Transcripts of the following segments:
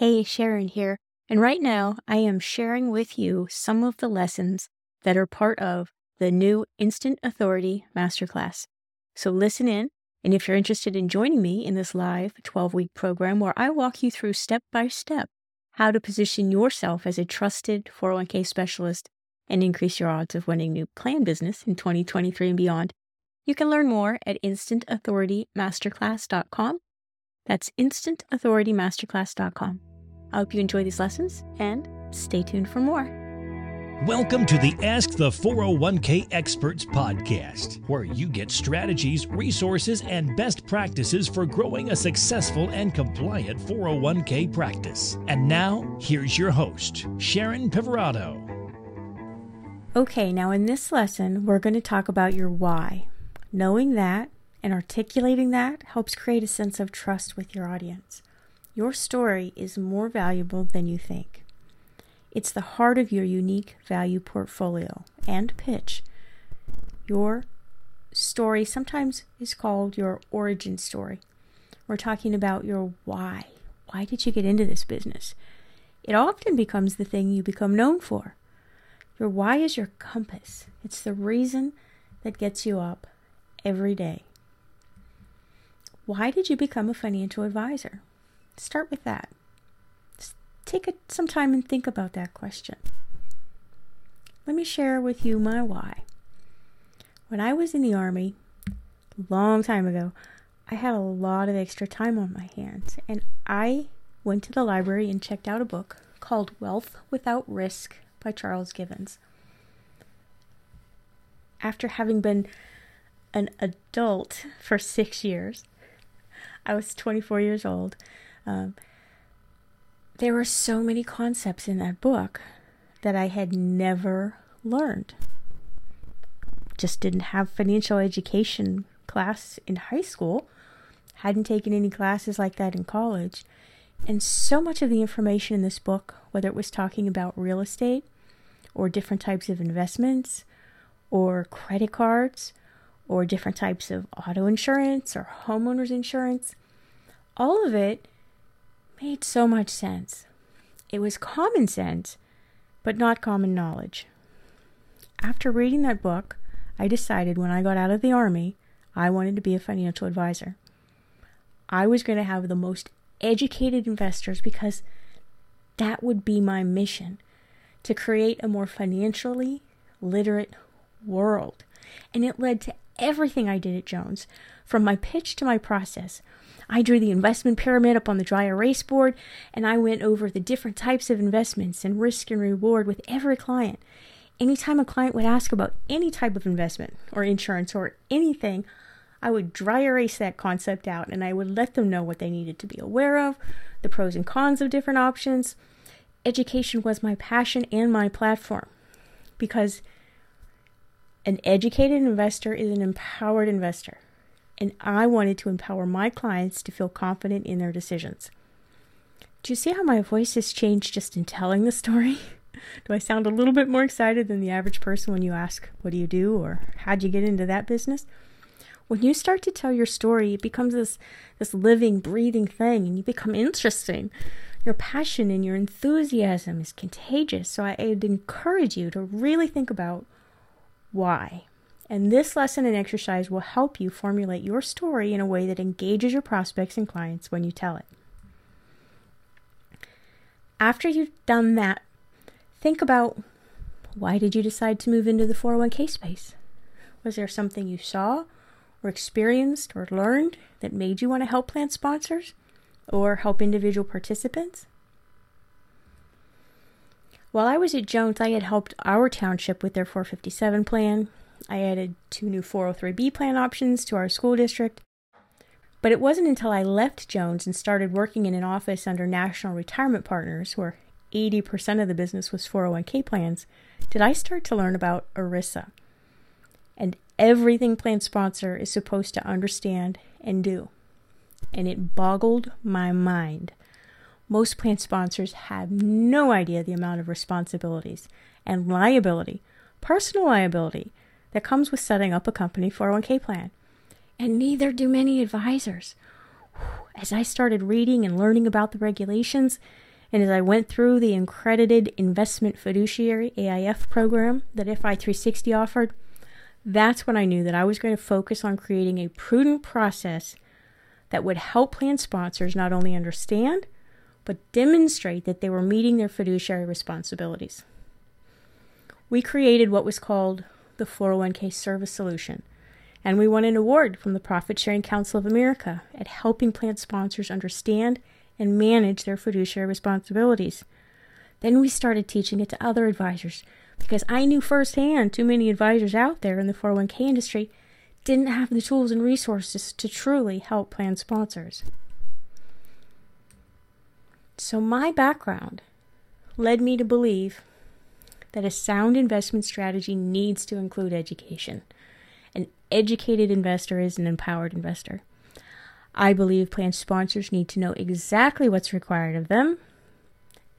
Hey, Sharon here. And right now, I am sharing with you some of the lessons that are part of the new Instant Authority Masterclass. So listen in. And if you're interested in joining me in this live 12 week program where I walk you through step by step how to position yourself as a trusted 401k specialist and increase your odds of winning new plan business in 2023 and beyond, you can learn more at instantauthoritymasterclass.com. That's instantauthoritymasterclass.com. I hope you enjoy these lessons and stay tuned for more. Welcome to the Ask the 401k Experts podcast, where you get strategies, resources, and best practices for growing a successful and compliant 401k practice. And now, here's your host, Sharon Pivirotto. Okay, now in this lesson, we're going to talk about your why. Knowing that and articulating that helps create a sense of trust with your audience. Your story is more valuable than you think. It's the heart of your unique value portfolio and pitch. Your story sometimes is called your origin story. We're talking about your why. Why did you get into this business? It often becomes the thing you become known for. Your why is your compass, it's the reason that gets you up every day. Why did you become a financial advisor? Start with that. Just take a, some time and think about that question. Let me share with you my why. When I was in the Army, long time ago, I had a lot of extra time on my hands, and I went to the library and checked out a book called Wealth Without Risk by Charles Givens. After having been an adult for six years, I was 24 years old. Um, there were so many concepts in that book that I had never learned. Just didn't have financial education class in high school, hadn't taken any classes like that in college. And so much of the information in this book, whether it was talking about real estate or different types of investments or credit cards or different types of auto insurance or homeowners insurance, all of it made so much sense. It was common sense, but not common knowledge. After reading that book, I decided when I got out of the Army, I wanted to be a financial advisor. I was going to have the most educated investors because that would be my mission to create a more financially literate world. And it led to everything I did at Jones, from my pitch to my process, I drew the investment pyramid up on the dry erase board, and I went over the different types of investments and risk and reward with every client. Anytime a client would ask about any type of investment or insurance or anything, I would dry erase that concept out and I would let them know what they needed to be aware of, the pros and cons of different options. Education was my passion and my platform because an educated investor is an empowered investor and I wanted to empower my clients to feel confident in their decisions. Do you see how my voice has changed just in telling the story? do I sound a little bit more excited than the average person when you ask, What do you do? or How'd you get into that business? When you start to tell your story, it becomes this, this living, breathing thing, and you become interesting. Your passion and your enthusiasm is contagious. So I'd encourage you to really think about why. And this lesson and exercise will help you formulate your story in a way that engages your prospects and clients when you tell it. After you've done that, think about why did you decide to move into the 401k space? Was there something you saw or experienced or learned that made you want to help plan sponsors or help individual participants? While I was at Jones, I had helped our township with their 457 plan, I added two new 403B plan options to our school district. But it wasn't until I left Jones and started working in an office under National Retirement Partners, where 80% of the business was 401k plans, did I start to learn about ERISA and everything plan sponsor is supposed to understand and do. And it boggled my mind. Most plan sponsors have no idea the amount of responsibilities and liability, personal liability, that comes with setting up a company 401k plan. And neither do many advisors. As I started reading and learning about the regulations, And as I went through the accredited investment fiduciary AIF program that FI360 offered, that's when I knew that I was going to focus on creating a prudent process that would help plan sponsors not only understand, but demonstrate that they were meeting their fiduciary responsibilities. We created what was called the 401k Service Solution, and we won an award from the Profit Sharing Council of America at helping plan sponsors understand and manage their fiduciary responsibilities. Then we started teaching it to other advisors because I knew firsthand too many advisors out there in the 401k industry didn't have the tools and resources to truly help plan sponsors. So, my background led me to believe that a sound investment strategy needs to include education. An educated investor is an empowered investor. I believe plan sponsors need to know exactly what's required of them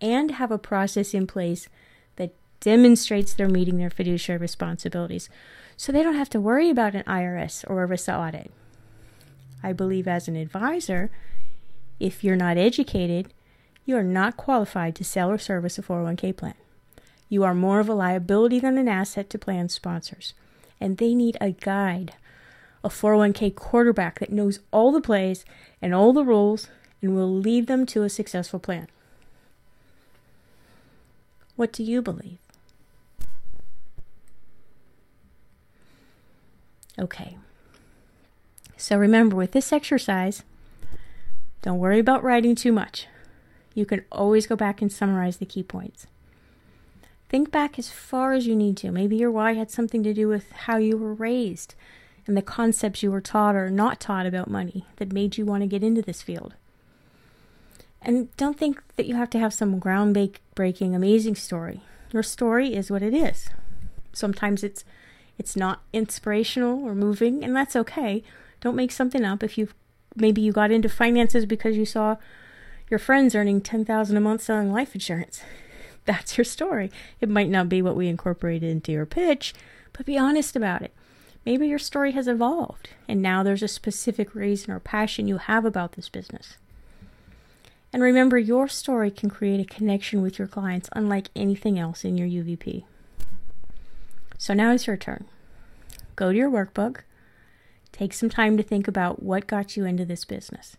and have a process in place that demonstrates they're meeting their fiduciary responsibilities so they don't have to worry about an IRS or a ERISA audit. I believe as an advisor, if you're not educated, you are not qualified to sell or service a 401k plan. You are more of a liability than an asset to plan sponsors, and they need a guide a 401k quarterback that knows all the plays and all the rules and will lead them to a successful plan. What do you believe? Okay. So remember, with this exercise, don't worry about writing too much. You can always go back and summarize the key points. Think back as far as you need to. Maybe your why had something to do with how you were raised, and the concepts you were taught or not taught about money that made you want to get into this field. And don't think that you have to have some groundbreaking, amazing story. Your story is what it is. Sometimes it's it's not inspirational or moving, and that's okay. Don't make something up if you've maybe you got into finances because you saw your friends earning 10,000 a month selling life insurance. That's your story. It might not be what we incorporated into your pitch, but be honest about it. Maybe your story has evolved, and now there's a specific reason or passion you have about this business. And remember, your story can create a connection with your clients unlike anything else in your UVP. So now it's your turn. Go to your workbook, take some time to think about what got you into this business.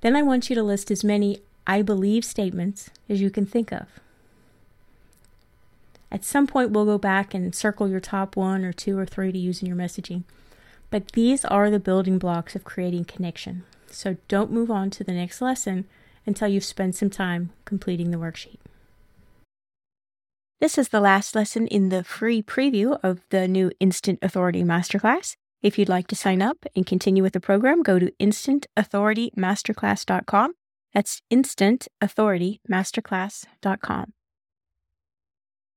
Then I want you to list as many I believe statements as you can think of. At some point, we'll go back and circle your top one or two or three to use in your messaging. But these are the building blocks of creating connection. So don't move on to the next lesson until you've spent some time completing the worksheet. This is the last lesson in the free preview of the new Instant Authority Masterclass. If you'd like to sign up and continue with the program, go to instantauthoritymasterclass.com. That's instantauthoritymasterclass.com.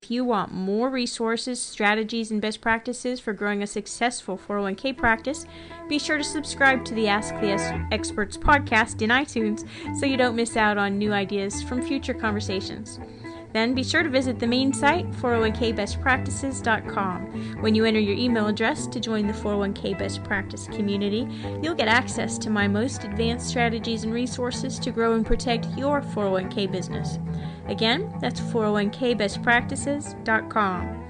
If you want more resources, strategies, and best practices for growing a successful 401k practice, be sure to subscribe to the Ask the Experts podcast in iTunes so you don't miss out on new ideas from future conversations. Then be sure to visit the main site, 401kbestpractices.com. When you enter your email address to join the 401k Best Practice community, you'll get access to my most advanced strategies and resources to grow and protect your 401k business. Again, that's 401kbestpractices.com.